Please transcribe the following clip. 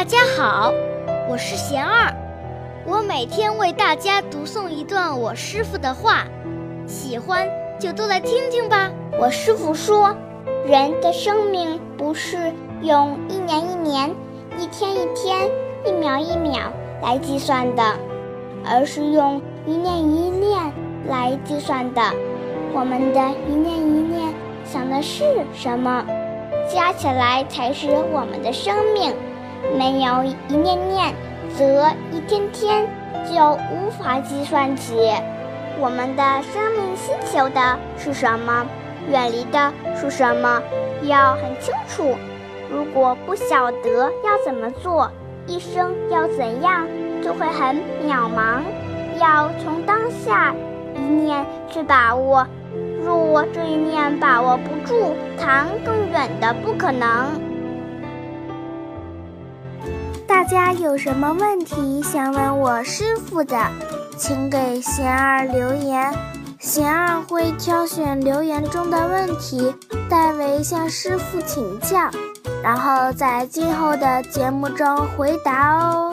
大家好，我是贤二，我每天为大家读诵一段我师傅的话，喜欢就都来听听吧。我师傅说，人的生命不是用一年一年、一天一天、一秒一秒来计算的，而是用一念一念来计算的。我们的一念一念想的是什么？加起来才是我们的生命，没有一念念，则一天天就无法计算起。我们的生命需求的是什么？远离的是什么？要很清楚。如果不晓得要怎么做，一生要怎样，就会很渺茫。要从当下一念去把握。若这一念把握不住，谈更远的不可能。大家有什么问题想问我师傅的，请给贤儿留言，贤儿会挑选留言中的问题，代为向师傅请教，然后在今后的节目中回答哦。